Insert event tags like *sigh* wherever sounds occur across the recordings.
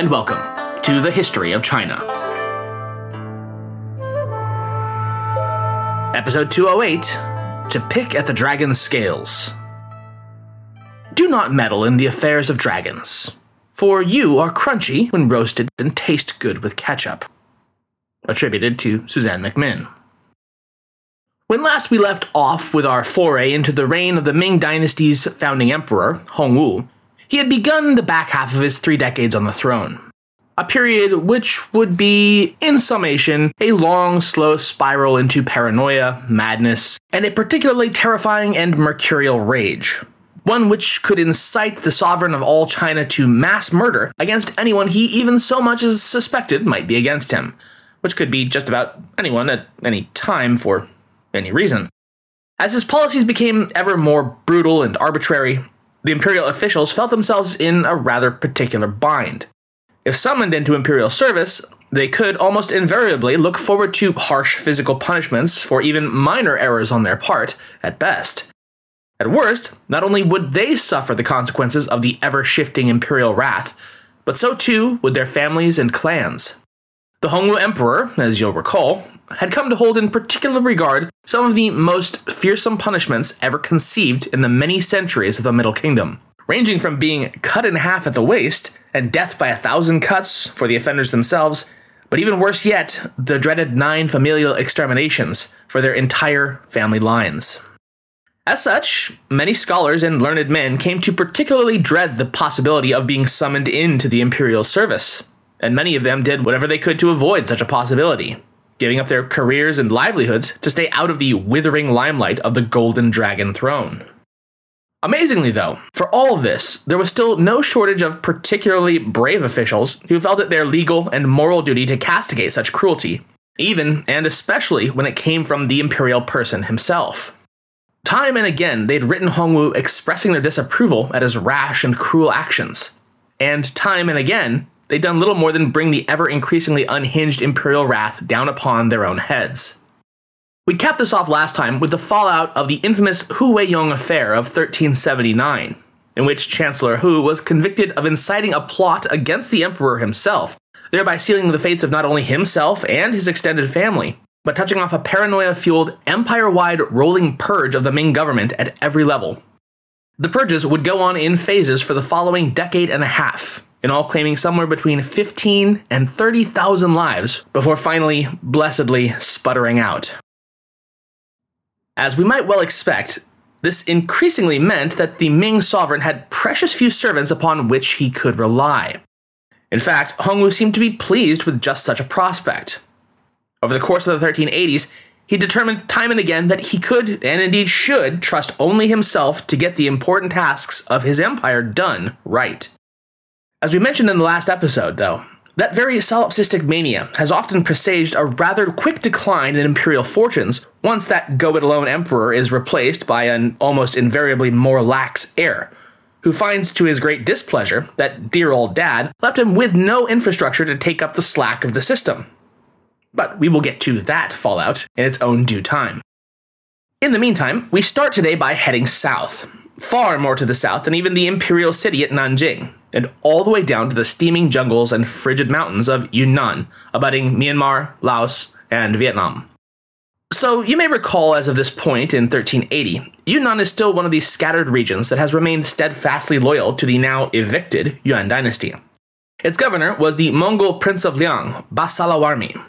and welcome to the History of China. Episode 208 To Pick at the Dragon's Scales. Do not meddle in the affairs of dragons, for you are crunchy when roasted and taste good with ketchup. Attributed to Suzanne McMinn. When last we left off with our foray into the reign of the Ming Dynasty's founding emperor, Hongwu, he had begun the back half of his three decades on the throne. A period which would be, in summation, a long, slow spiral into paranoia, madness, and a particularly terrifying and mercurial rage. One which could incite the sovereign of all China to mass murder against anyone he even so much as suspected might be against him, which could be just about anyone at any time for any reason. As his policies became ever more brutal and arbitrary, the imperial officials felt themselves in a rather particular bind. If summoned into imperial service, they could almost invariably look forward to harsh physical punishments for even minor errors on their part, at best. At worst, not only would they suffer the consequences of the ever shifting imperial wrath, but so too would their families and clans. The Hongwu Emperor, as you'll recall, had come to hold in particular regard some of the most fearsome punishments ever conceived in the many centuries of the Middle Kingdom, ranging from being cut in half at the waist and death by a thousand cuts for the offenders themselves, but even worse yet, the dreaded nine familial exterminations for their entire family lines. As such, many scholars and learned men came to particularly dread the possibility of being summoned into the imperial service, and many of them did whatever they could to avoid such a possibility giving up their careers and livelihoods to stay out of the withering limelight of the Golden Dragon throne. Amazingly, though, for all this, there was still no shortage of particularly brave officials who felt it their legal and moral duty to castigate such cruelty, even and especially when it came from the imperial person himself. Time and again, they'd written Hongwu expressing their disapproval at his rash and cruel actions. And time and again, they'd done little more than bring the ever increasingly unhinged imperial wrath down upon their own heads. We capped this off last time with the fallout of the infamous Hu Weiyong affair of 1379, in which Chancellor Hu was convicted of inciting a plot against the emperor himself, thereby sealing the fates of not only himself and his extended family, but touching off a paranoia fueled, empire wide rolling purge of the Ming government at every level. The purges would go on in phases for the following decade and a half, in all claiming somewhere between 15 and 30,000 lives before finally, blessedly, sputtering out. As we might well expect, this increasingly meant that the Ming sovereign had precious few servants upon which he could rely. In fact, Hongwu seemed to be pleased with just such a prospect. Over the course of the 1380s, he determined time and again that he could, and indeed should, trust only himself to get the important tasks of his empire done right. As we mentioned in the last episode, though, that very solipsistic mania has often presaged a rather quick decline in imperial fortunes once that go it alone emperor is replaced by an almost invariably more lax heir, who finds to his great displeasure that dear old dad left him with no infrastructure to take up the slack of the system. But we will get to that fallout in its own due time. In the meantime, we start today by heading south, far more to the south than even the imperial city at Nanjing, and all the way down to the steaming jungles and frigid mountains of Yunnan, abutting Myanmar, Laos, and Vietnam. So, you may recall as of this point in 1380, Yunnan is still one of these scattered regions that has remained steadfastly loyal to the now evicted Yuan dynasty. Its governor was the Mongol Prince of Liang, Basalawarmi,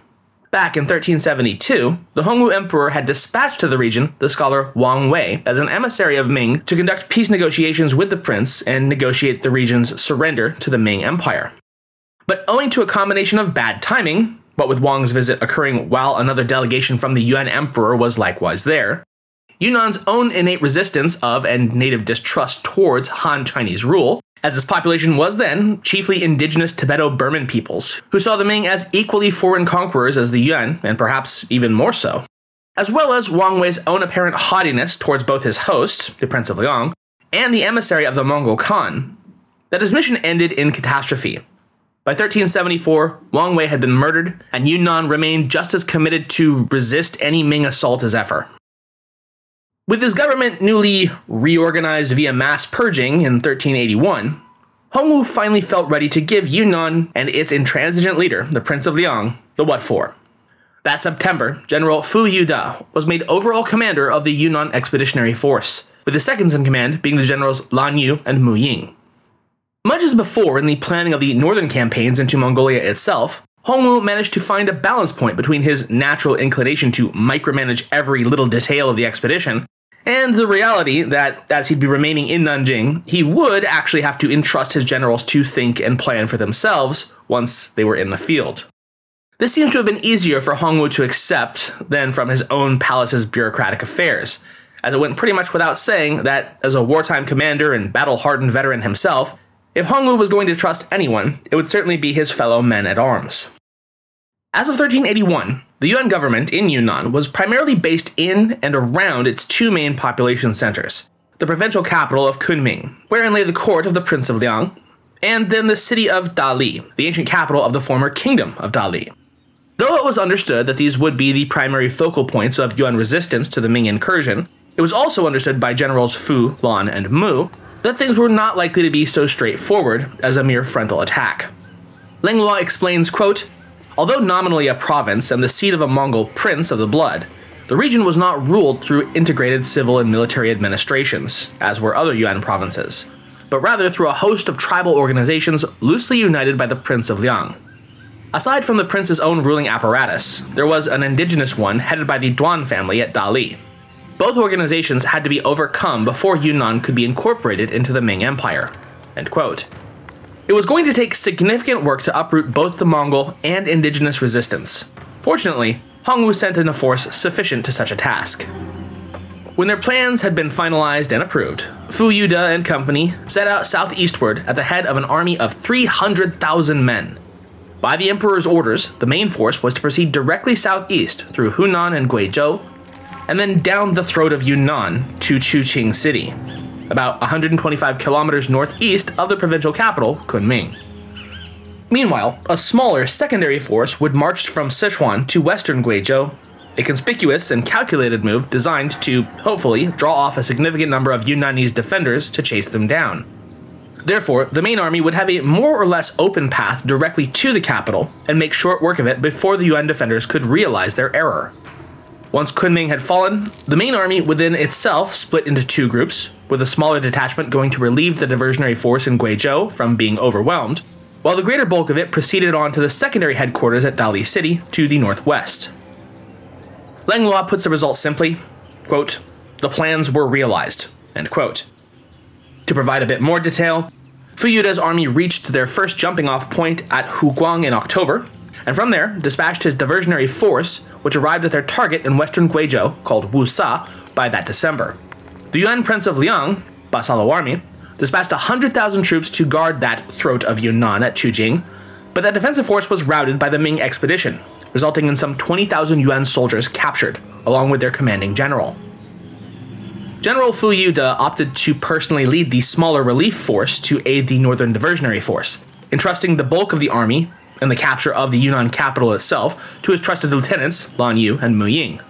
Back in 1372, the Hongwu Emperor had dispatched to the region the scholar Wang Wei as an emissary of Ming to conduct peace negotiations with the prince and negotiate the region's surrender to the Ming Empire. But owing to a combination of bad timing, what with Wang's visit occurring while another delegation from the Yuan Emperor was likewise there, Yunnan's own innate resistance of and native distrust towards Han Chinese rule, as its population was then chiefly indigenous Tibeto Burman peoples, who saw the Ming as equally foreign conquerors as the Yuan, and perhaps even more so. As well as Wang Wei's own apparent haughtiness towards both his host, the Prince of Liang, and the emissary of the Mongol Khan, that his mission ended in catastrophe. By 1374, Wang Wei had been murdered, and Yunnan remained just as committed to resist any Ming assault as ever. With his government newly reorganized via mass purging in 1381, Hongwu finally felt ready to give Yunnan and its intransigent leader, the Prince of Liang, the what for. That September, General Fu Youde was made overall commander of the Yunnan Expeditionary Force, with the seconds in command being the generals Lan Yu and Mu Ying. Much as before in the planning of the northern campaigns into Mongolia itself, Hongwu managed to find a balance point between his natural inclination to micromanage every little detail of the expedition and the reality that as he'd be remaining in Nanjing, he would actually have to entrust his generals to think and plan for themselves once they were in the field. This seems to have been easier for Hongwu to accept than from his own palace's bureaucratic affairs, as it went pretty much without saying that, as a wartime commander and battle hardened veteran himself, if Hongwu was going to trust anyone, it would certainly be his fellow men at arms. As of 1381, the Yuan government in Yunnan was primarily based in and around its two main population centers the provincial capital of Kunming, wherein lay the court of the Prince of Liang, and then the city of Dali, the ancient capital of the former kingdom of Dali. Though it was understood that these would be the primary focal points of Yuan resistance to the Ming incursion, it was also understood by generals Fu, Lan, and Mu that things were not likely to be so straightforward as a mere frontal attack. Langlois explains, quote, Although nominally a province and the seat of a Mongol prince of the blood, the region was not ruled through integrated civil and military administrations, as were other Yuan provinces, but rather through a host of tribal organizations loosely united by the Prince of Liang. Aside from the prince's own ruling apparatus, there was an indigenous one headed by the Duan family at Dali. Both organizations had to be overcome before Yunnan could be incorporated into the Ming Empire. End quote. It was going to take significant work to uproot both the Mongol and indigenous resistance. Fortunately, Hongwu sent in a force sufficient to such a task. When their plans had been finalized and approved, Fu Youde and company set out southeastward at the head of an army of 300,000 men. By the emperor's orders, the main force was to proceed directly southeast through Hunan and Guizhou, and then down the throat of Yunnan to Qujing City, about 125 kilometers northeast of the provincial capital, Kunming. Meanwhile, a smaller secondary force would march from Sichuan to western Guizhou, a conspicuous and calculated move designed to, hopefully, draw off a significant number of Yunnanese defenders to chase them down. Therefore, the main army would have a more or less open path directly to the capital and make short work of it before the Yuan defenders could realize their error. Once Kunming had fallen, the main army within itself split into two groups, with a smaller detachment going to relieve the diversionary force in Guizhou from being overwhelmed, while the greater bulk of it proceeded on to the secondary headquarters at Dali City to the northwest. Langlois puts the result simply quote, the plans were realized. End quote. To provide a bit more detail, Fu Youde's army reached their first jumping off point at Huguang in October, and from there dispatched his diversionary force, which arrived at their target in western Guizhou, called Wusa, by that December. The Yuan Prince of Liang, Basalawarmi, dispatched 100,000 troops to guard that throat of Yunnan at Qujing, but that defensive force was routed by the Ming expedition, resulting in some 20,000 Yuan soldiers captured, along with their commanding general. General Fu Youde opted to personally lead the smaller relief force to aid the Northern Diversionary Force, entrusting the bulk of the army and the capture of the Yunnan capital itself to his trusted lieutenants, Lan Yu and Mu Ying.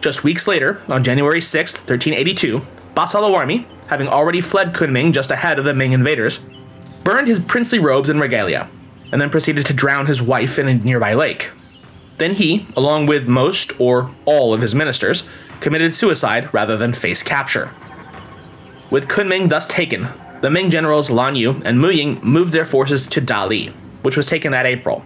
Just weeks later, on January 6, 1382, Basalawarmi, having already fled Kunming just ahead of the Ming invaders, burned his princely robes and regalia, and then proceeded to drown his wife in a nearby lake. Then he, along with most or all of his ministers, committed suicide rather than face capture. With Kunming thus taken, the Ming generals Lan Yu and Mu Ying moved their forces to Dali, which was taken that April.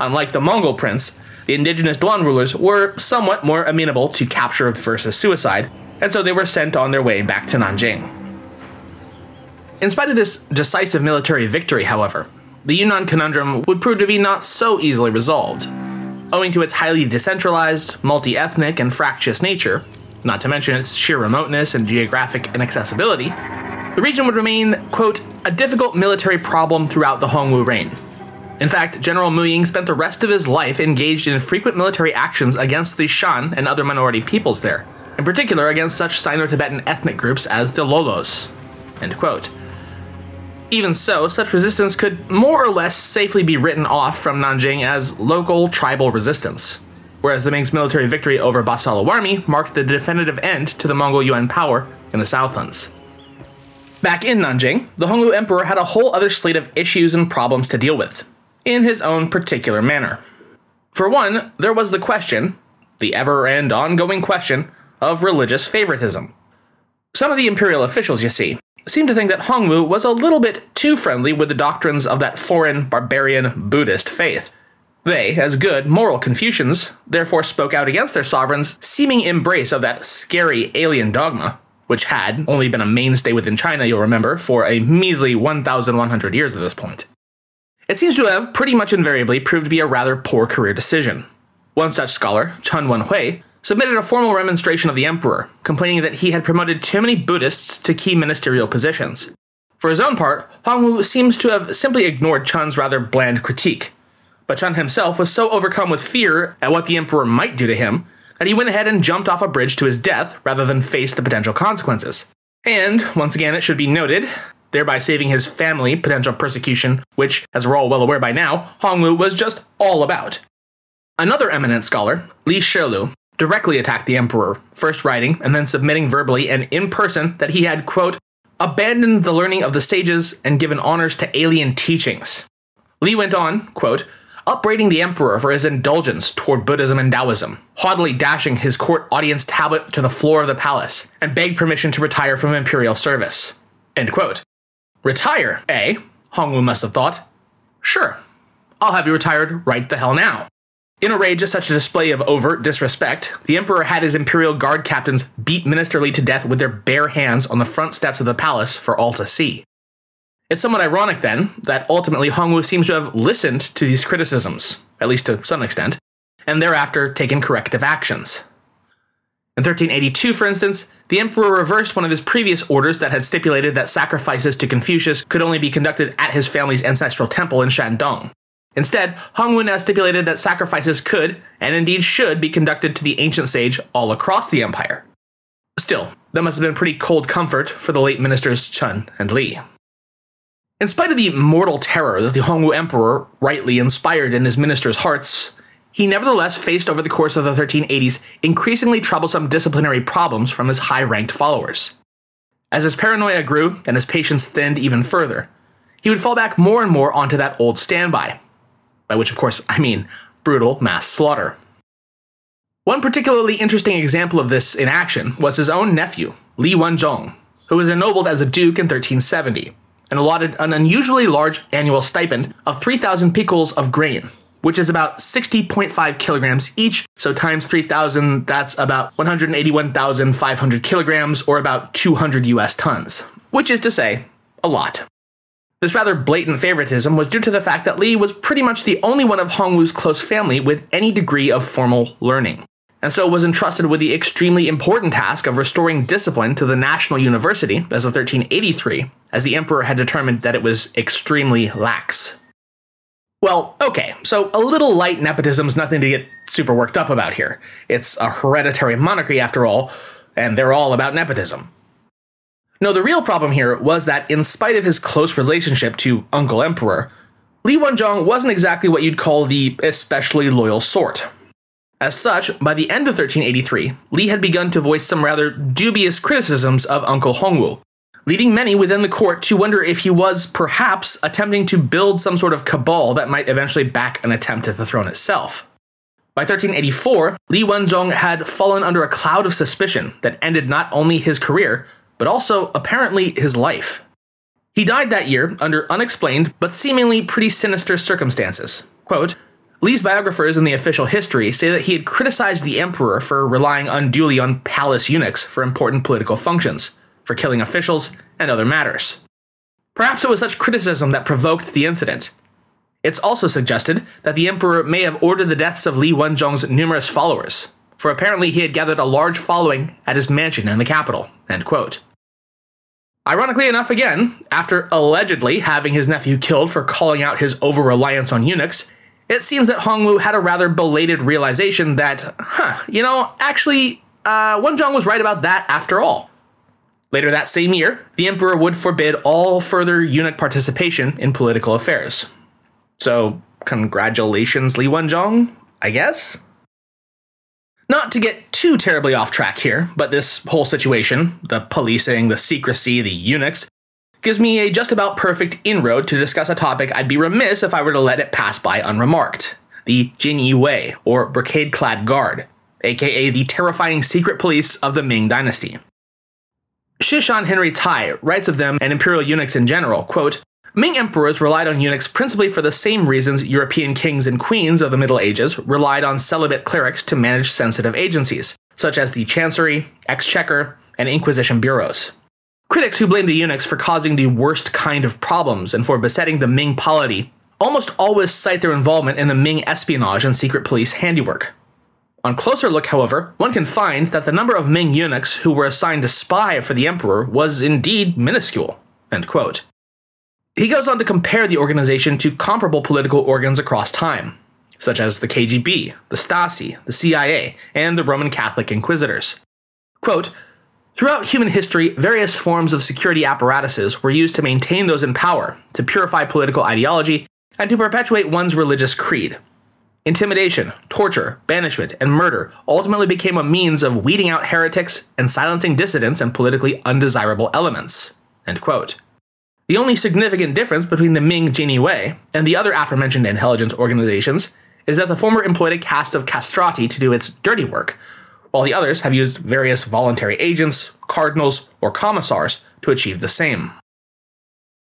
Unlike the Mongol prince, the indigenous Duan rulers were somewhat more amenable to capture versus suicide, and so they were sent on their way back to Nanjing. In spite of this decisive military victory, however, the Yunnan conundrum would prove to be not so easily resolved. Owing to its highly decentralized, multi ethnic, and fractious nature, not to mention its sheer remoteness and geographic inaccessibility, the region would remain, quote, a difficult military problem throughout the Hongwu reign. In fact, General Mu Ying spent the rest of his life engaged in frequent military actions against the Shan and other minority peoples there, in particular against such Sino Tibetan ethnic groups as the Lolos. End quote. Even so, such resistance could more or less safely be written off from Nanjing as local tribal resistance, whereas the Ming's military victory over Basalawarmi marked the definitive end to the Mongol Yuan power in the Southlands. Back in Nanjing, the Hongwu Emperor had a whole other slate of issues and problems to deal with, in his own particular manner. For one, there was the question, the ever and ongoing question, of religious favoritism. Some of the imperial officials, you see, seemed to think that Hongwu was a little bit too friendly with the doctrines of that foreign, barbarian Buddhist faith. They, as good, moral Confucians, therefore spoke out against their sovereign's seeming embrace of that scary alien dogma, which had only been a mainstay within China, you'll remember, for a measly 1,100 years at this point. It seems to have pretty much invariably proved to be a rather poor career decision. One such scholar, Chen Wenhui, submitted a formal remonstration of the emperor, complaining that he had promoted too many Buddhists to key ministerial positions. For his own part, Hongwu seems to have simply ignored Chen's rather bland critique. But Chen himself was so overcome with fear at what the emperor might do to him that he went ahead and jumped off a bridge to his death rather than face the potential consequences. And, once again, it should be noted, thereby saving his family potential persecution, which, as we're all well aware by now, Hongwu was just all about. Another eminent scholar, Li Shilu, directly attacked the emperor, first writing and then submitting verbally and in person that he had, quote, abandoned the learning of the sages and given honors to alien teachings. Li went on, quote, upbraiding the emperor for his indulgence toward Buddhism and Taoism, haughtily dashing his court audience tablet to the floor of the palace, and begged permission to retire from imperial service. End quote. Retire, eh? Hongwu must have thought. Sure. I'll have you retired right the hell now. In a rage at such a display of overt disrespect, the emperor had his imperial guard captains beat Minister Li to death with their bare hands on the front steps of the palace for all to see. It's somewhat ironic, then, that ultimately Hongwu seems to have listened to these criticisms, at least to some extent, and thereafter taken corrective actions. In 1382, for instance, the emperor reversed one of his previous orders that had stipulated that sacrifices to Confucius could only be conducted at his family's ancestral temple in Shandong. Instead, Hongwu now stipulated that sacrifices could, and indeed should, be conducted to the ancient sage all across the empire. Still, that must have been pretty cold comfort for the late ministers Chen and Li. In spite of the mortal terror that the Hongwu emperor rightly inspired in his ministers' hearts, he nevertheless faced over the course of the 1380s increasingly troublesome disciplinary problems from his high ranked followers. As his paranoia grew and his patience thinned even further, he would fall back more and more onto that old standby, by which, of course, I mean brutal mass slaughter. One particularly interesting example of this in action was his own nephew, Li Wenzhong, who was ennobled as a duke in 1370 and allotted an unusually large annual stipend of 3,000 picul of grain, which is about 60.5 kilograms each, so times 3,000, that's about 181,500 kilograms, or about 200 US tons, which is to say, a lot. This rather blatant favoritism was due to the fact that Li was pretty much the only one of Hongwu's close family with any degree of formal learning, and so was entrusted with the extremely important task of restoring discipline to the national university as of 1383, as the emperor had determined that it was extremely lax. Well, okay, so a little light nepotism's nothing to get super worked up about here. It's a hereditary monarchy after all, and they're all about nepotism. No, the real problem here was that, in spite of his close relationship to Uncle Emperor, Li Wenzhong wasn't exactly what you'd call the especially loyal sort. As such, by the end of 1383, Li had begun to voice some rather dubious criticisms of Uncle Hongwu, leading many within the court to wonder if he was perhaps attempting to build some sort of cabal that might eventually back an attempt at the throne itself. By 1384, Li Wenzhong had fallen under a cloud of suspicion that ended not only his career, but also apparently his life. He died that year under unexplained but seemingly pretty sinister circumstances. Quote, Li's biographers in the official history say that he had criticized the emperor for relying unduly on palace eunuchs for important political functions, for killing officials, and other matters. Perhaps it was such criticism that provoked the incident. It's also suggested that the emperor may have ordered the deaths of Li Wenzhong's numerous followers, for apparently he had gathered a large following at his mansion in the capital. Ironically enough, again, after allegedly having his nephew killed for calling out his over reliance on eunuchs, it seems that Hongwu had a rather belated realization that, huh, you know, actually, uh, Wenzhong was right about that after all. Later that same year, the emperor would forbid all further eunuch participation in political affairs. So, congratulations, Li Wenzhong, I guess? Not to get too terribly off track here, but this whole situation the policing, the secrecy, the eunuchs gives me a just about perfect inroad to discuss a topic I'd be remiss if I were to let it pass by unremarked the Jin Yi Wei, or Brocade Clad Guard, aka the terrifying secret police of the Ming Dynasty. Shishan Henry Tsai writes of them and imperial eunuchs in general, quote, Ming emperors relied on eunuchs principally for the same reasons European kings and queens of the Middle Ages relied on celibate clerics to manage sensitive agencies, such as the Chancery, Exchequer, and Inquisition bureaus. Critics who blame the eunuchs for causing the worst kind of problems and for besetting the Ming polity almost always cite their involvement in the Ming espionage and secret police handiwork. On closer look, however, one can find that the number of Ming eunuchs who were assigned to spy for the emperor was indeed minuscule. He goes on to compare the organization to comparable political organs across time, such as the KGB, the Stasi, the CIA, and the Roman Catholic Inquisitors. Quote, Throughout human history, various forms of security apparatuses were used to maintain those in power, to purify political ideology, and to perpetuate one's religious creed. Intimidation, torture, banishment, and murder ultimately became a means of weeding out heretics and silencing dissidents and politically undesirable elements. The only significant difference between the Ming Jin Wei and the other aforementioned intelligence organizations is that the former employed a caste of castrati to do its dirty work, while the others have used various voluntary agents, cardinals, or commissars to achieve the same.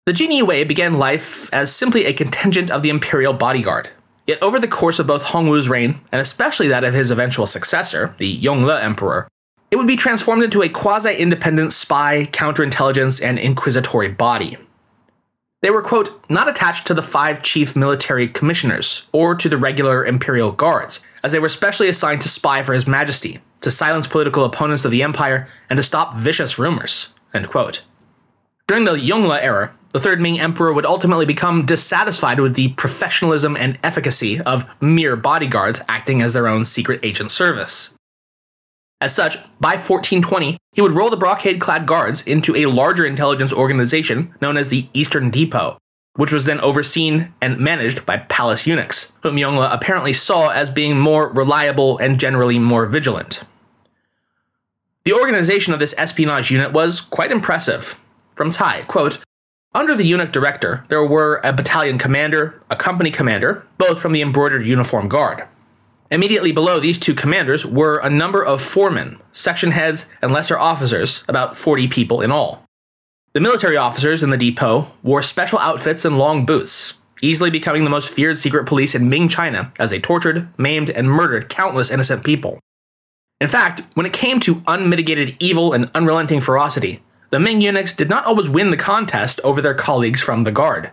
The Yi Wei began life as simply a contingent of the imperial bodyguard. Yet over the course of both Hongwu's reign, and especially that of his eventual successor, the Yongle Emperor, it would be transformed into a quasi independent spy, counterintelligence, and inquisitory body. They were, quote, not attached to the five chief military commissioners or to the regular imperial guards, as they were specially assigned to spy for His Majesty, to silence political opponents of the empire, and to stop vicious rumors. During the Yongle era, the third Ming emperor would ultimately become dissatisfied with the professionalism and efficacy of mere bodyguards acting as their own secret agent service. As such, by 1420, he would roll the brocade clad guards into a larger intelligence organization known as the Eastern Depot, which was then overseen and managed by palace eunuchs, whom Yongle apparently saw as being more reliable and generally more vigilant. The organization of this espionage unit was quite impressive. From Tsai, quote, under the unit director, there were a battalion commander, a company commander, both from the embroidered uniform guard. Immediately below these two commanders were a number of foremen, section heads, and lesser officers, about 40 people in all. The military officers in the depot wore special outfits and long boots, easily becoming the most feared secret police in Ming China as they tortured, maimed, and murdered countless innocent people. In fact, when it came to unmitigated evil and unrelenting ferocity, the Ming eunuchs did not always win the contest over their colleagues from the Guard.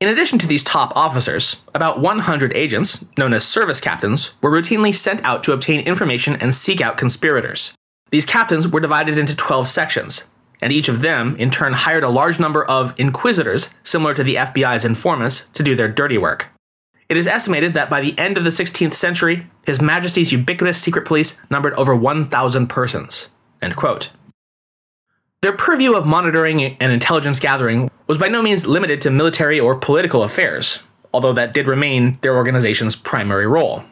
In addition to these top officers, about 100 agents, known as service captains, were routinely sent out to obtain information and seek out conspirators. These captains were divided into 12 sections, and each of them, in turn, hired a large number of inquisitors, similar to the FBI's informants, to do their dirty work. It is estimated that by the end of the 16th century, His Majesty's ubiquitous secret police numbered over 1,000 persons. Their purview of monitoring and intelligence gathering was by no means limited to military or political affairs, although that did remain their organization's primary role.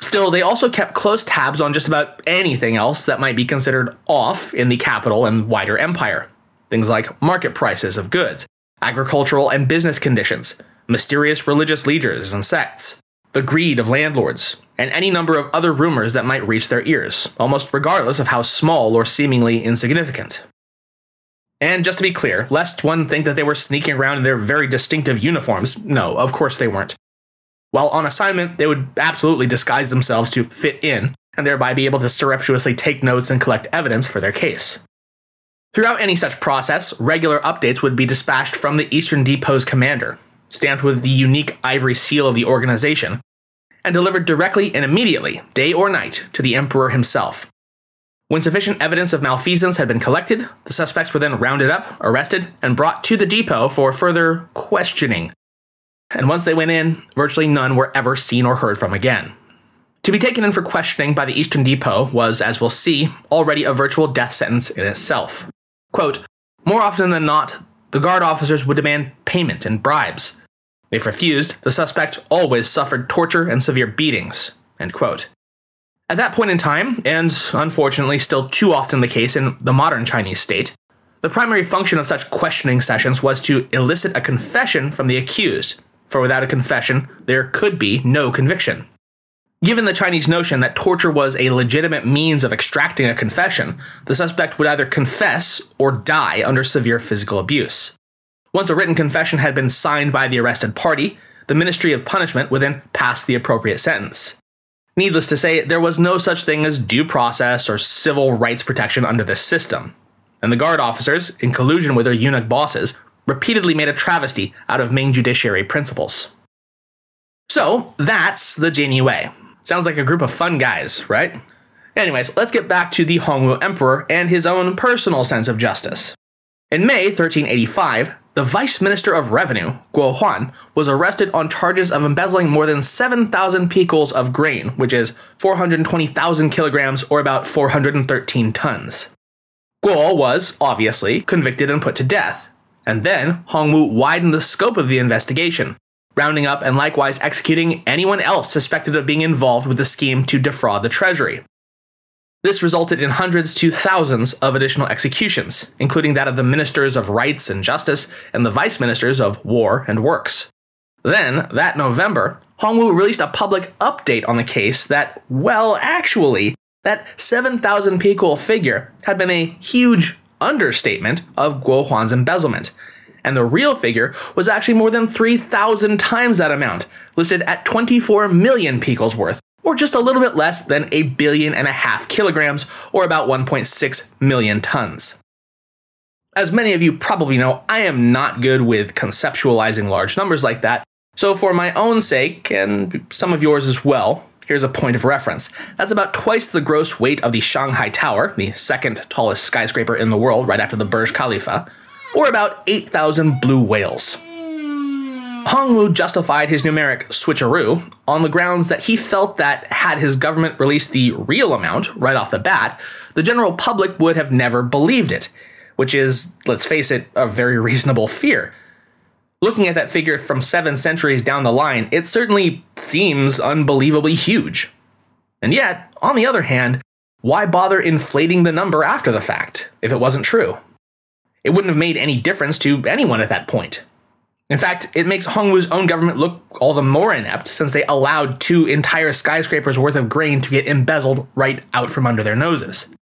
Still, they also kept close tabs on just about anything else that might be considered off in the capital and wider empire. Things like market prices of goods, agricultural and business conditions, mysterious religious leaders and sects, the greed of landlords, and any number of other rumors that might reach their ears, almost regardless of how small or seemingly insignificant. And just to be clear, lest one think that they were sneaking around in their very distinctive uniforms, no, of course they weren't. While on assignment, they would absolutely disguise themselves to fit in, and thereby be able to surreptitiously take notes and collect evidence for their case. Throughout any such process, regular updates would be dispatched from the Eastern Depot's commander, stamped with the unique ivory seal of the organization, and delivered directly and immediately, day or night, to the Emperor himself. When sufficient evidence of malfeasance had been collected, the suspects were then rounded up, arrested, and brought to the depot for further questioning. And once they went in, virtually none were ever seen or heard from again. To be taken in for questioning by the Eastern Depot was, as we'll see, already a virtual death sentence in itself. Quote, More often than not, the guard officers would demand payment and bribes. If refused, the suspect always suffered torture and severe beatings. End quote. At that point in time, and unfortunately still too often the case in the modern Chinese state, The primary function of such questioning sessions was to elicit a confession from the accused, for without a confession, there could be no conviction. Given the Chinese notion that torture was a legitimate means of extracting a confession, the suspect would either confess or die under severe physical abuse. Once a written confession had been signed by the arrested party, the Ministry of Punishment would then pass the appropriate sentence. Needless to say, there was no such thing as due process or civil rights protection under this system. And the guard officers, in collusion with their eunuch bosses, repeatedly made a travesty out of Ming judiciary principles. So, that's the Jin Wei. Sounds like a group of fun guys, right? Anyways, let's get back to the Hongwu Emperor and his own personal sense of justice. In May 1385, the Vice Minister of Revenue, Guo Huan, was arrested on charges of embezzling more than 7,000 picul of grain, which is 420,000 kilograms or about 413 tons. Guo was, obviously, convicted and put to death. And then Hongwu widened the scope of the investigation, rounding up and likewise executing anyone else suspected of being involved with the scheme to defraud the treasury. This resulted in hundreds to thousands of additional executions, including that of the ministers of rights and justice and the vice ministers of war and works. Then, that November, Hongwu released a public update on the case that, well, actually, that 7,000 picul figure had been a huge understatement of Guo Huan's embezzlement, and the real figure was actually more than 3,000 times that amount, listed at 24 million piculs worth, or just a little bit less than a billion and a half kilograms, or about 1.6 million tons. As many of you probably know, I am not good with conceptualizing large numbers like that, so for my own sake, and some of yours as well, here's a point of reference. That's about twice the gross weight of the Shanghai Tower, the second tallest skyscraper in the world right after the Burj Khalifa, or about 8,000 blue whales. Hongwu justified his numeric switcheroo on the grounds that he felt that had his government released the real amount right off the bat, the general public would have never believed it, which is, let's face it, a very reasonable fear. Looking at that figure from seven centuries down the line, it certainly seems unbelievably huge. And yet, on the other hand, why bother inflating the number after the fact if it wasn't true? It wouldn't have made any difference to anyone at that point. In fact, it makes Hongwu's own government look all the more inept since they allowed two entire skyscrapers worth of grain to get embezzled right out from under their noses.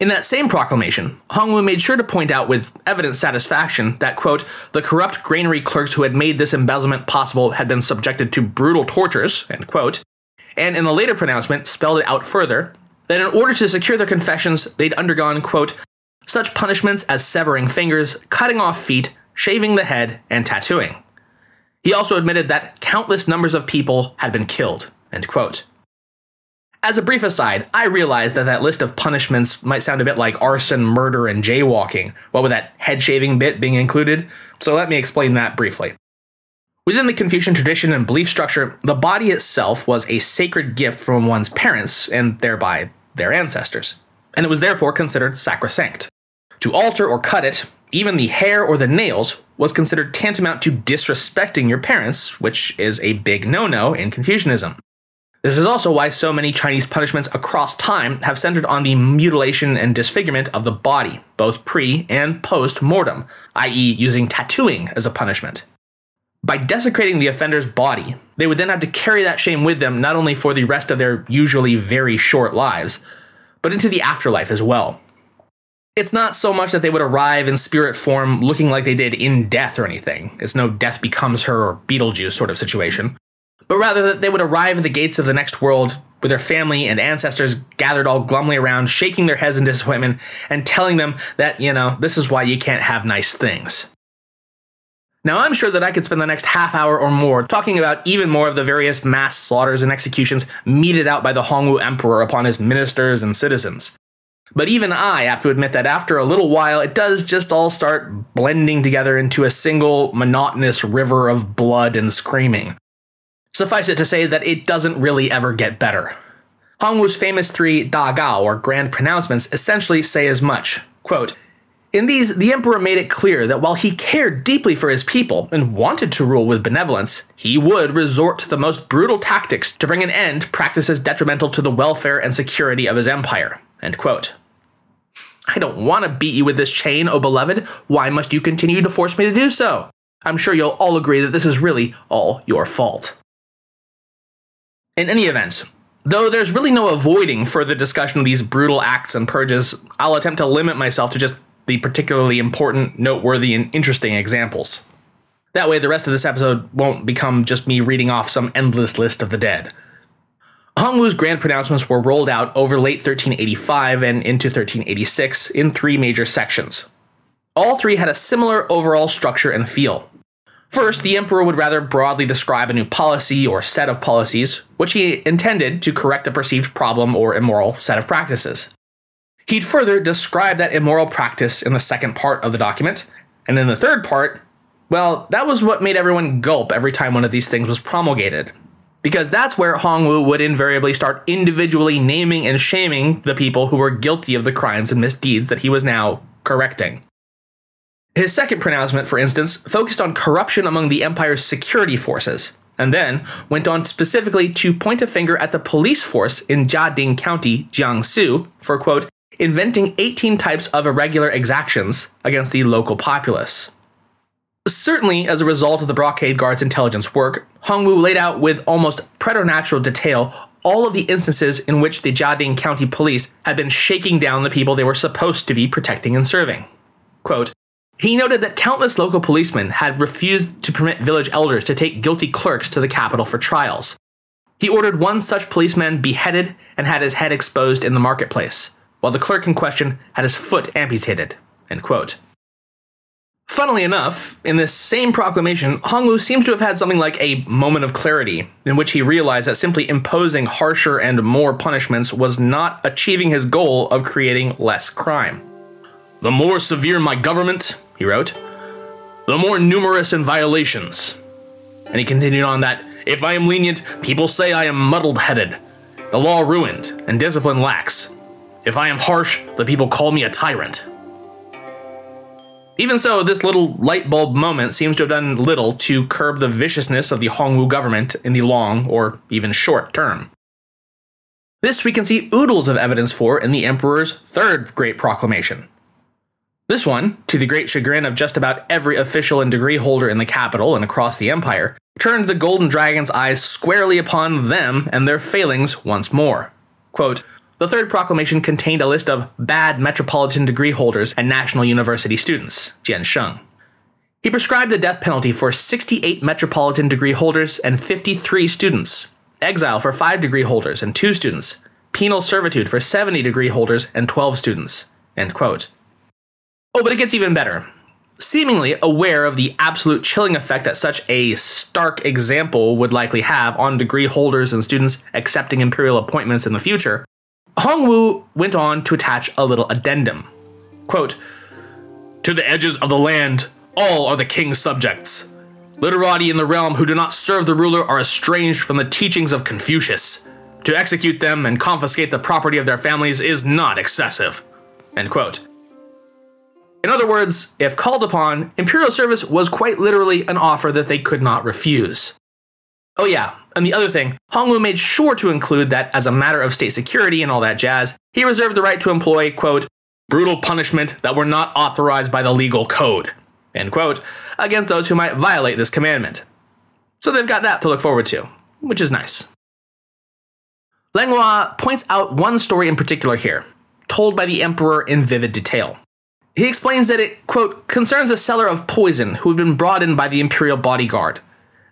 In that same proclamation, Hongwu made sure to point out with evident satisfaction that, quote, the corrupt granary clerks who had made this embezzlement possible had been subjected to brutal tortures, end quote, and in a later pronouncement spelled it out further that in order to secure their confessions, they'd undergone, quote, such punishments as severing fingers, cutting off feet, shaving the head, and tattooing. He also admitted that countless numbers of people had been killed. As a brief aside, I realize that that list of punishments might sound a bit like arson, murder, and jaywalking, what with that head shaving bit being included, so let me explain that briefly. Within the Confucian tradition and belief structure, the body itself was a sacred gift from one's parents, and thereby their ancestors, and it was therefore considered sacrosanct. To alter or cut it, even the hair or the nails, was considered tantamount to disrespecting your parents, which is a big no no in Confucianism. This is also why so many Chinese punishments across time have centered on the mutilation and disfigurement of the body, both pre and post mortem, i.e., using tattooing as a punishment. By desecrating the offender's body, they would then have to carry that shame with them not only for the rest of their usually very short lives, but into the afterlife as well. It's not so much that they would arrive in spirit form looking like they did in death or anything. It's no death becomes her or Beetlejuice sort of situation but rather that they would arrive at the gates of the next world with their family and ancestors gathered all glumly around, shaking their heads in disappointment and telling them that, you know, this is why you can't have nice things. Now, I'm sure that I could spend the next half hour or more talking about even more of the various mass slaughters and executions meted out by the Hongwu Emperor upon his ministers and citizens. But even I have to admit that after a little while, it does just all start blending together into a single monotonous river of blood and screaming. Suffice it to say that it doesn't really ever get better. Hongwu's famous three Da Gao, or grand pronouncements, essentially say as much. Quote, in these, the emperor made it clear that while he cared deeply for his people and wanted to rule with benevolence, he would resort to the most brutal tactics to bring an end to practices detrimental to the welfare and security of his empire. I don't want to beat you with this chain, O beloved. Why must you continue to force me to do so? I'm sure you'll all agree that this is really all your fault. In any event, though there's really no avoiding further discussion of these brutal acts and purges, I'll attempt to limit myself to just the particularly important, noteworthy, and interesting examples. That way, the rest of this episode won't become just me reading off some endless list of the dead. Hongwu's grand pronouncements were rolled out over late 1385 and into 1386 in three major sections. All three had a similar overall structure and feel. First, the emperor would rather broadly describe a new policy or set of policies, which he intended to correct a perceived problem or immoral set of practices. He'd further describe that immoral practice in the second part of the document, and in the third part, well, that was what made everyone gulp every time one of these things was promulgated. Because that's where Hongwu would invariably start individually naming and shaming the people who were guilty of the crimes and misdeeds that he was now correcting. His second pronouncement, for instance, focused on corruption among the empire's security forces, and then went on specifically to point a finger at the police force in Jiading County, Jiangsu, for quote, inventing 18 types of irregular exactions against the local populace. Certainly, as a result of the Brocade Guard's intelligence work, Hongwu laid out with almost preternatural detail all of the instances in which the Jiading County Police had been shaking down the people they were supposed to be protecting and serving. Quote, he noted that countless local policemen had refused to permit village elders to take guilty clerks to the capital for trials. He ordered one such policeman beheaded and had his head exposed in the marketplace, while the clerk in question had his foot amputated. Funnily enough, in this same proclamation, Hongwu seems to have had something like a moment of clarity, in which he realized that simply imposing harsher and more punishments was not achieving his goal of creating less crime. The more severe my government, he wrote, the more numerous in violations. And he continued on that if I am lenient, people say I am muddled headed, the law ruined, and discipline lax. If I am harsh, the people call me a tyrant. Even so, this little light bulb moment seems to have done little to curb the viciousness of the Hongwu government in the long or even short term. This we can see oodles of evidence for in the Emperor's third Great Proclamation. This one, to the great chagrin of just about every official and degree holder in the capital and across the empire, turned the Golden Dragon's eyes squarely upon them and their failings once more. Quote, the third proclamation contained a list of bad metropolitan degree holders and national university students, Jian Sheng. He prescribed the death penalty for 68 metropolitan degree holders and 53 students, exile for 5 degree holders and 2 students, penal servitude for 70 degree holders and 12 students. End quote. Oh, but it gets even better. Seemingly aware of the absolute chilling effect that such a stark example would likely have on degree holders and students accepting imperial appointments in the future, Hongwu went on to attach a little addendum. Quote, To the edges of the land, all are the king's subjects. Literati in the realm who do not serve the ruler are estranged from the teachings of Confucius. To execute them and confiscate the property of their families is not excessive. End quote. In other words, if called upon, imperial service was quite literally an offer that they could not refuse. Oh, yeah, and the other thing, Hongwu made sure to include that as a matter of state security and all that jazz, he reserved the right to employ, quote, brutal punishment that were not authorized by the legal code, end quote, against those who might violate this commandment. So they've got that to look forward to, which is nice. Langlois points out one story in particular here, told by the emperor in vivid detail. He explains that it, quote, concerns a seller of poison who had been brought in by the imperial bodyguard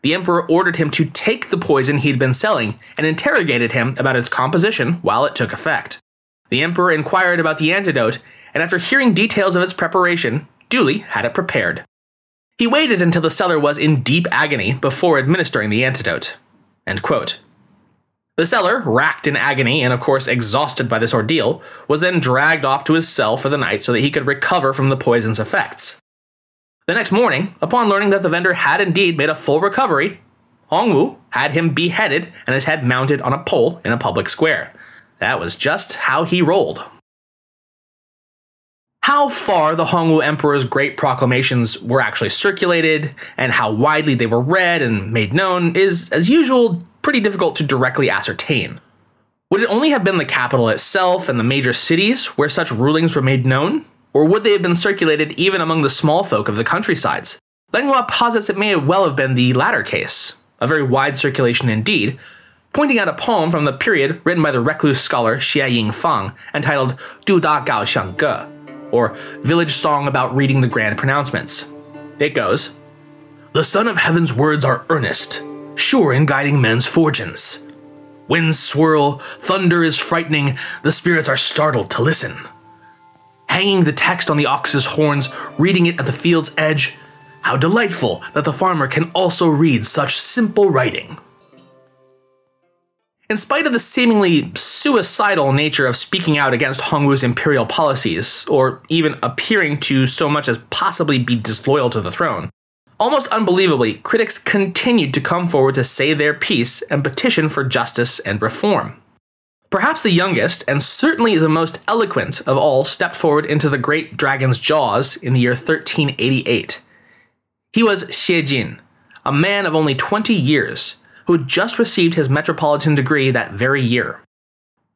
the emperor ordered him to take the poison he'd been selling and interrogated him about its composition while it took effect. The emperor inquired about the antidote, and after hearing details of its preparation, duly had it prepared. He waited until the seller was in deep agony before administering the antidote. The seller, racked in agony and of course exhausted by this ordeal, was then dragged off to his cell for the night so that he could recover from the poison's effects. The next morning, upon learning that the vendor had indeed made a full recovery, Hongwu had him beheaded and his head mounted on a pole in a public square. That was just how he rolled. How far the Hongwu Emperor's great proclamations were actually circulated and how widely they were read and made known is, as usual, pretty difficult to directly ascertain. Would it only have been the capital itself and the major cities where such rulings were made known? Or would they have been circulated even among the small folk of the countrysides? Langlois posits it may well have been the latter case, a very wide circulation indeed, pointing out a poem from the period written by the recluse scholar Xie Yingfang entitled Du Da Gao Xiang Ge, or Village Song About Reading the Grand Pronouncements. It goes The Son of Heaven's words are earnest, sure in guiding men's fortunes. Winds swirl, thunder is frightening, the spirits are startled to listen. Hanging the text on the ox's horns, reading it at the field's edge, how delightful that the farmer can also read such simple writing. In spite of the seemingly suicidal nature of speaking out against Hongwu's imperial policies, or even appearing to so much as possibly be disloyal to the throne, Almost unbelievably, critics continued to come forward to say their piece and petition for justice and reform. Perhaps the youngest, and certainly the most eloquent of all, stepped forward into the great dragon's jaws in the year 1388. He was Xie Jin, a man of only 20 years, who had just received his metropolitan degree that very year.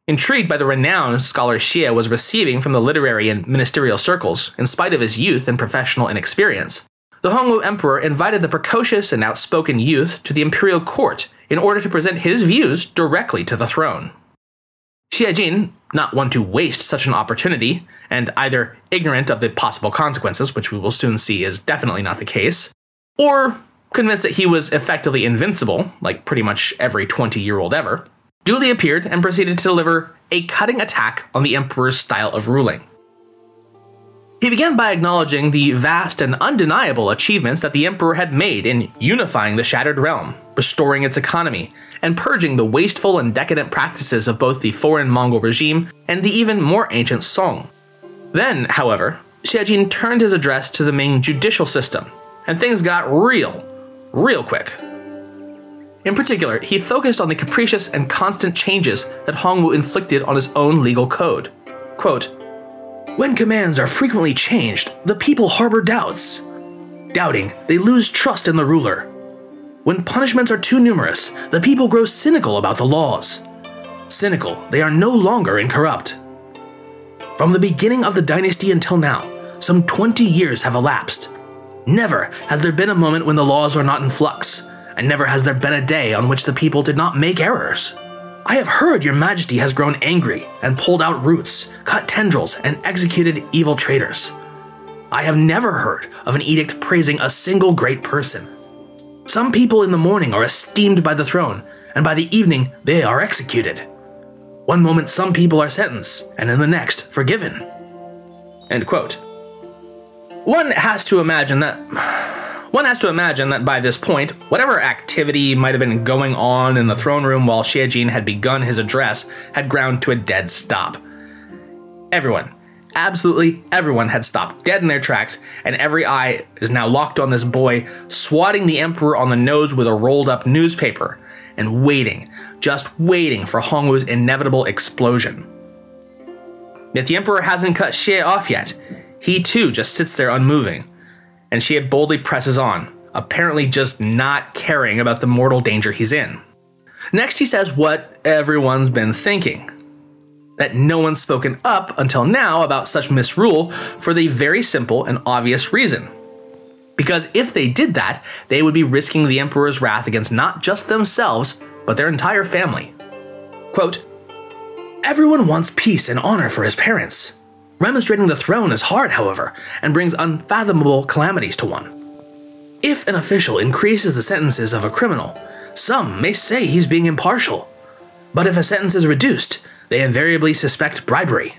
Intrigued by the renown scholar Xie was receiving from the literary and ministerial circles, in spite of his youth and professional inexperience, the Hongwu Emperor invited the precocious and outspoken youth to the imperial court in order to present his views directly to the throne. Xie Jin, not one to waste such an opportunity, and either ignorant of the possible consequences, which we will soon see is definitely not the case, or convinced that he was effectively invincible, like pretty much every 20 year old ever, duly appeared and proceeded to deliver a cutting attack on the emperor's style of ruling. He began by acknowledging the vast and undeniable achievements that the Emperor had made in unifying the shattered realm, restoring its economy, and purging the wasteful and decadent practices of both the foreign Mongol regime and the even more ancient Song. Then, however, Xie Jin turned his address to the Ming judicial system, and things got real, real quick. In particular, he focused on the capricious and constant changes that Hongwu inflicted on his own legal code. Quote, when commands are frequently changed, the people harbor doubts. Doubting, they lose trust in the ruler. When punishments are too numerous, the people grow cynical about the laws. Cynical, they are no longer incorrupt. From the beginning of the dynasty until now, some 20 years have elapsed. Never has there been a moment when the laws are not in flux, and never has there been a day on which the people did not make errors. I have heard your majesty has grown angry and pulled out roots, cut tendrils, and executed evil traitors. I have never heard of an edict praising a single great person. Some people in the morning are esteemed by the throne, and by the evening they are executed. One moment some people are sentenced, and in the next forgiven. End quote. One has to imagine that *sighs* one has to imagine that by this point, whatever activity might have been going on in the throne room while Xie Jin had begun his address had ground to a dead stop. Everyone, absolutely everyone had stopped dead in their tracks, and every eye is now locked on this boy, swatting the Emperor on the nose with a rolled up newspaper, and waiting, just waiting for Hongwu's inevitable explosion. Yet the Emperor hasn't cut Xie off yet. He too just sits there unmoving and Xie boldly presses on, apparently just not caring about the mortal danger he's in. Next, he says what everyone's been thinking that no one's spoken up until now about such misrule for the very simple and obvious reason. Because if they did that, they would be risking the Emperor's wrath against not just themselves, but their entire family. Quote, Everyone wants peace and honor for his parents. Remonstrating the throne is hard, however, and brings unfathomable calamities to one. If an official increases the sentences of a criminal, some may say he's being impartial. But if a sentence is reduced, they invariably suspect bribery.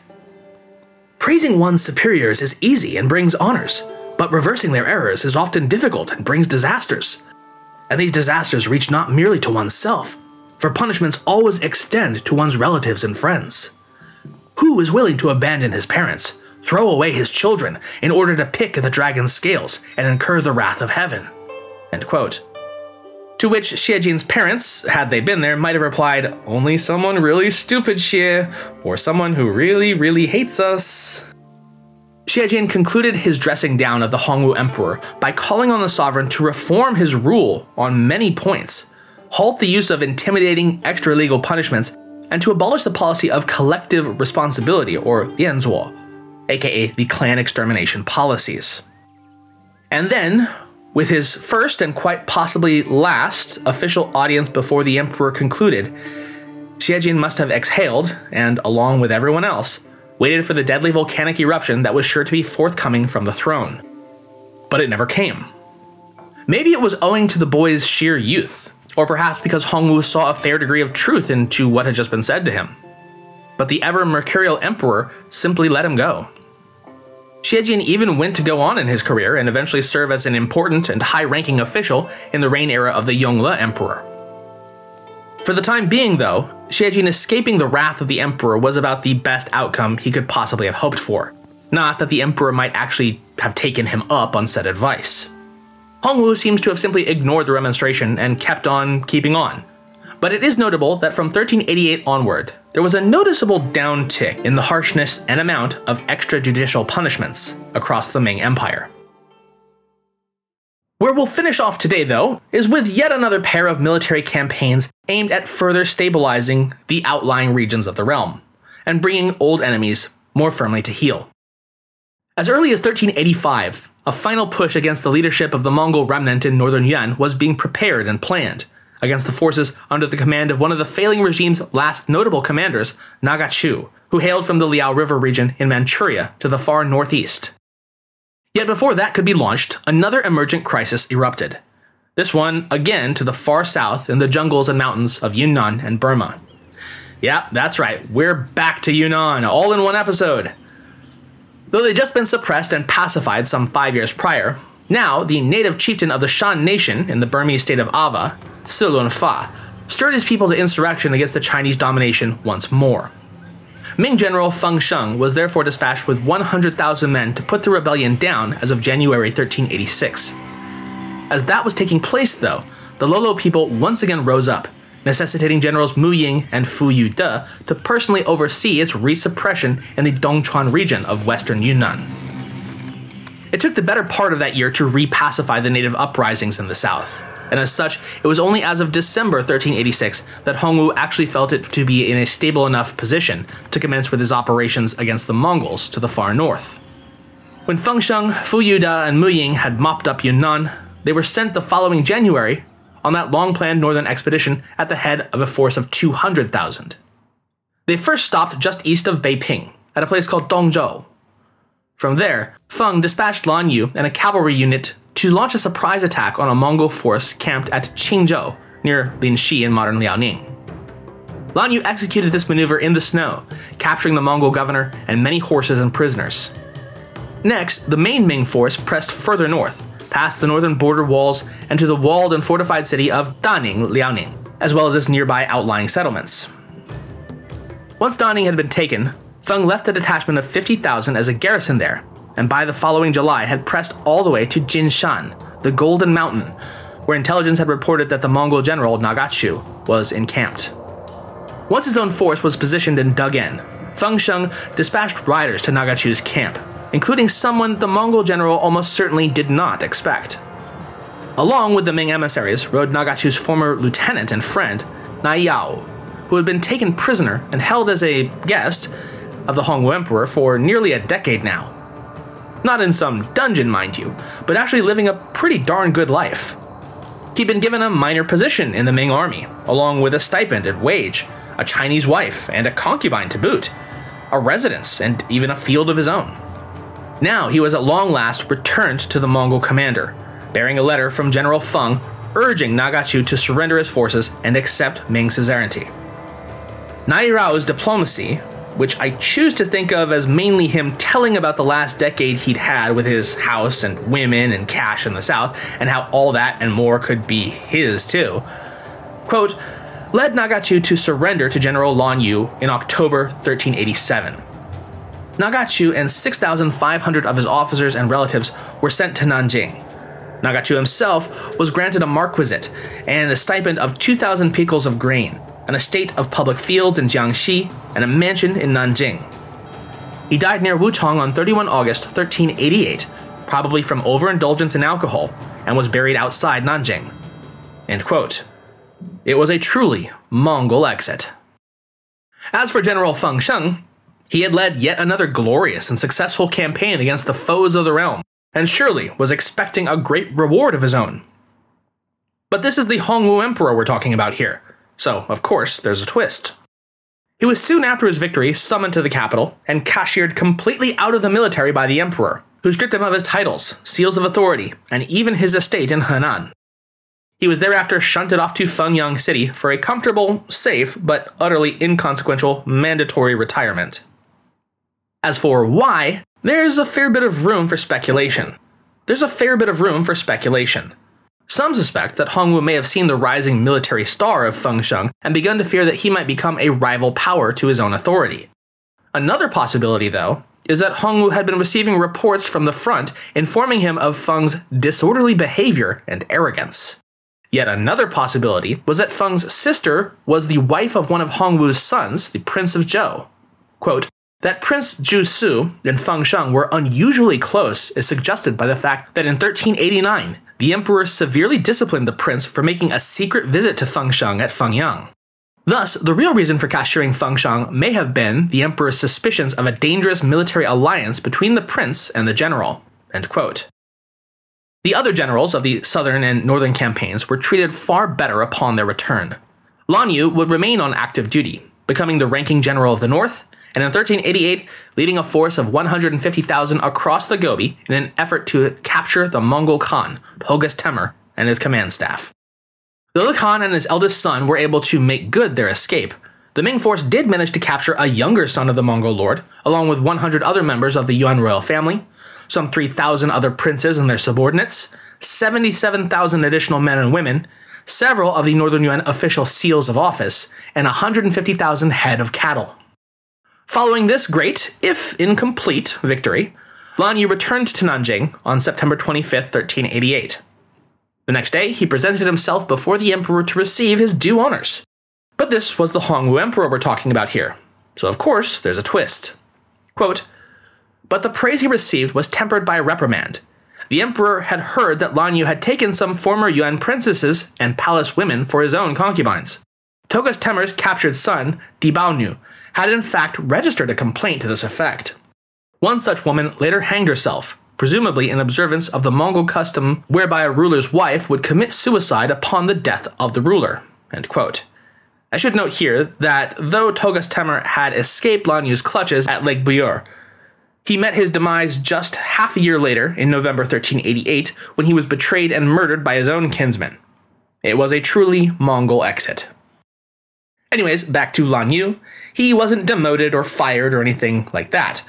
Praising one's superiors is easy and brings honors, but reversing their errors is often difficult and brings disasters. And these disasters reach not merely to oneself, for punishments always extend to one's relatives and friends. Who is willing to abandon his parents, throw away his children, in order to pick at the dragon's scales and incur the wrath of heaven? To which Xie Jin's parents, had they been there, might have replied, Only someone really stupid, Xie, or someone who really, really hates us. Xie Jin concluded his dressing down of the Hongwu Emperor by calling on the sovereign to reform his rule on many points, halt the use of intimidating extra legal punishments, and to abolish the policy of collective responsibility, or lianzuo, aka the clan extermination policies. And then, with his first and quite possibly last official audience before the emperor concluded, Xie Jin must have exhaled, and along with everyone else, waited for the deadly volcanic eruption that was sure to be forthcoming from the throne. But it never came. Maybe it was owing to the boy's sheer youth, or perhaps because Hongwu saw a fair degree of truth into what had just been said to him. But the ever mercurial emperor simply let him go. Xie Jin even went to go on in his career and eventually serve as an important and high ranking official in the reign era of the Yongle Emperor. For the time being, though, Xie Jin escaping the wrath of the Emperor was about the best outcome he could possibly have hoped for. Not that the Emperor might actually have taken him up on said advice. Hongwu seems to have simply ignored the remonstration and kept on keeping on. But it is notable that from 1388 onward, there was a noticeable downtick in the harshness and amount of extrajudicial punishments across the Ming Empire. Where we'll finish off today, though, is with yet another pair of military campaigns aimed at further stabilizing the outlying regions of the realm and bringing old enemies more firmly to heel. As early as 1385, a final push against the leadership of the Mongol remnant in northern Yuan was being prepared and planned against the forces under the command of one of the failing regime's last notable commanders, Naghachu, who hailed from the Liao River region in Manchuria to the far northeast. Yet before that could be launched, another emergent crisis erupted. This one, again, to the far south in the jungles and mountains of Yunnan and Burma. Yeah, that's right, we're back to Yunnan, all in one episode. Though they'd just been suppressed and pacified some five years prior, now the native chieftain of the Shan nation in the Burmese state of Ava, Si Lunfa, stirred his people to insurrection against the Chinese domination once more. Ming General Feng Sheng was therefore dispatched with 100,000 men to put the rebellion down as of January 1386. As that was taking place, though, the Lolo people once again rose up, necessitating Generals Mu Ying and Fu Youde to personally oversee its resuppression in the Dongchuan region of western Yunnan. It took the better part of that year to repacify the native uprisings in the south and as such, it was only as of December 1386 that Hongwu actually felt it to be in a stable enough position to commence with his operations against the Mongols to the far north. When Feng Sheng, Fu Youde, and Mu Ying had mopped up Yunnan, they were sent the following January on that long planned northern expedition at the head of a force of 200,000. They first stopped just east of Beiping, at a place called Dongzhou. From there, Feng dispatched Lan Yu and a cavalry unit to launch a surprise attack on a Mongol force camped at Qingzhou, near Linxi in modern Liaoning. Lan Yu executed this maneuver in the snow, capturing the Mongol governor and many horses and prisoners. Next, the main Ming force pressed further north, past the northern border walls and to the walled and fortified city of Daning, Liaoning, as well as its nearby outlying settlements. Once Daning had been taken, Feng left a detachment of 50,000 as a garrison there and by the following July had pressed all the way to Jinshan, the Golden Mountain, where intelligence had reported that the Mongol general Naghachu was encamped. Once his own force was positioned and dug in, Feng Sheng dispatched riders to Naghachu's camp, including someone the Mongol general almost certainly did not expect. Along with the Ming emissaries rode Naghachu's former lieutenant and friend, Nai Yao, who had been taken prisoner and held as a guest of the Hongwu Emperor for nearly a decade now. Not in some dungeon, mind you, but actually living a pretty darn good life. He'd been given a minor position in the Ming army, along with a stipend and wage, a Chinese wife, and a concubine to boot, a residence, and even a field of his own. Now he was at long last returned to the Mongol commander, bearing a letter from General Feng urging Naghachu to surrender his forces and accept Ming's suzerainty. Nai Rao's diplomacy which I choose to think of as mainly him telling about the last decade he'd had with his house and women and cash in the South, and how all that and more could be his too. Quote, led Naghachu to surrender to General Lan Yu in October 1387. Naghachu and 6,500 of his officers and relatives were sent to Nanjing. Naghachu himself was granted a marquisate and a stipend of 2,000 piculs of grain, an estate of public fields in Jiangxi, and a mansion in Nanjing. He died near Wuchang on 31 August 1388, probably from overindulgence in alcohol, and was buried outside Nanjing. End quote. It was a truly Mongol exit. As for General Feng Sheng, he had led yet another glorious and successful campaign against the foes of the realm, and surely was expecting a great reward of his own. But this is the Hongwu Emperor we're talking about here, so of course there's a twist. He was soon after his victory summoned to the capital and cashiered completely out of the military by the emperor, who stripped him of his titles, seals of authority, and even his estate in Henan. He was thereafter shunted off to Fengyang City for a comfortable, safe, but utterly inconsequential mandatory retirement. As for why, there's a fair bit of room for speculation. There's a fair bit of room for speculation. Some suspect that Hongwu may have seen the rising military star of Fengsheng and begun to fear that he might become a rival power to his own authority. Another possibility, though, is that Hongwu had been receiving reports from the front informing him of Feng's disorderly behavior and arrogance. Yet another possibility was that Feng's sister was the wife of one of Hongwu's sons, the Prince of Zhou. Quote, that Prince Zhu Su and Feng Sheng were unusually close is suggested by the fact that in 1389, the emperor severely disciplined the prince for making a secret visit to Feng Sheng at Fengyang. Thus, the real reason for capturing Feng Sheng may have been the emperor's suspicions of a dangerous military alliance between the prince and the general. The other generals of the southern and northern campaigns were treated far better upon their return. Lan Yu would remain on active duty, becoming the ranking general of the north and in 1388, leading a force of 150,000 across the Gobi in an effort to capture the Mongol Khan, Toghus Temür, and his command staff. Though the Khan and his eldest son were able to make good their escape, the Ming force did manage to capture a younger son of the Mongol lord, along with 100 other members of the Yuan royal family, some 3,000 other princes and their subordinates, 77,000 additional men and women, several of the Northern Yuan official seals of office, and 150,000 head of cattle. Following this great, if incomplete, victory, Lan Yu returned to Nanjing on September 25, 1388. The next day, he presented himself before the emperor to receive his due honors. But this was the Hongwu emperor we're talking about here, so of course there's a twist. Quote, but the praise he received was tempered by a reprimand. The emperor had heard that Lan Yu had taken some former Yuan princesses and palace women for his own concubines. Toghus Temür's captured son, Di Baonu, had in fact registered a complaint to this effect. One such woman later hanged herself, presumably in observance of the Mongol custom whereby a ruler's wife would commit suicide upon the death of the ruler. I should note here that though Toghus Temür had escaped Lan Yu's clutches at Lake Buyur, he met his demise just half a year later, in November 1388, when he was betrayed and murdered by his own kinsmen. It was a truly Mongol exit. Anyways, back to Lan Yu. He wasn't demoted or fired or anything like that.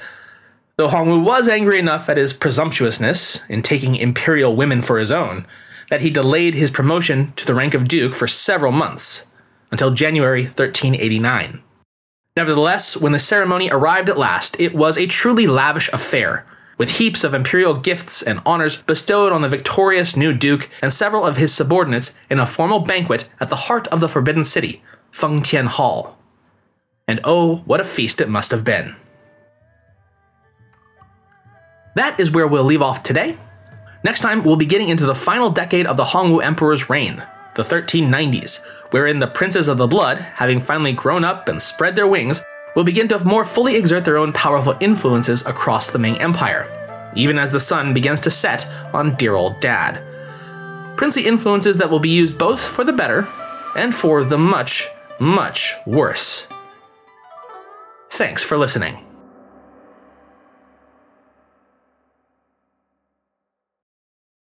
Though Hongwu was angry enough at his presumptuousness in taking imperial women for his own, that he delayed his promotion to the rank of duke for several months, until January 1389. Nevertheless, when the ceremony arrived at last, it was a truly lavish affair, with heaps of imperial gifts and honors bestowed on the victorious new duke and several of his subordinates in a formal banquet at the heart of the Forbidden City, Fengtian Hall. And oh, what a feast it must have been. That is where we'll leave off today. Next time, we'll be getting into the final decade of the Hongwu Emperor's reign, the 1390s, wherein the princes of the blood, having finally grown up and spread their wings, will begin to more fully exert their own powerful influences across the Ming Empire, even as the sun begins to set on dear old dad. Princely influences that will be used both for the better and for the much, much worse. Thanks for listening.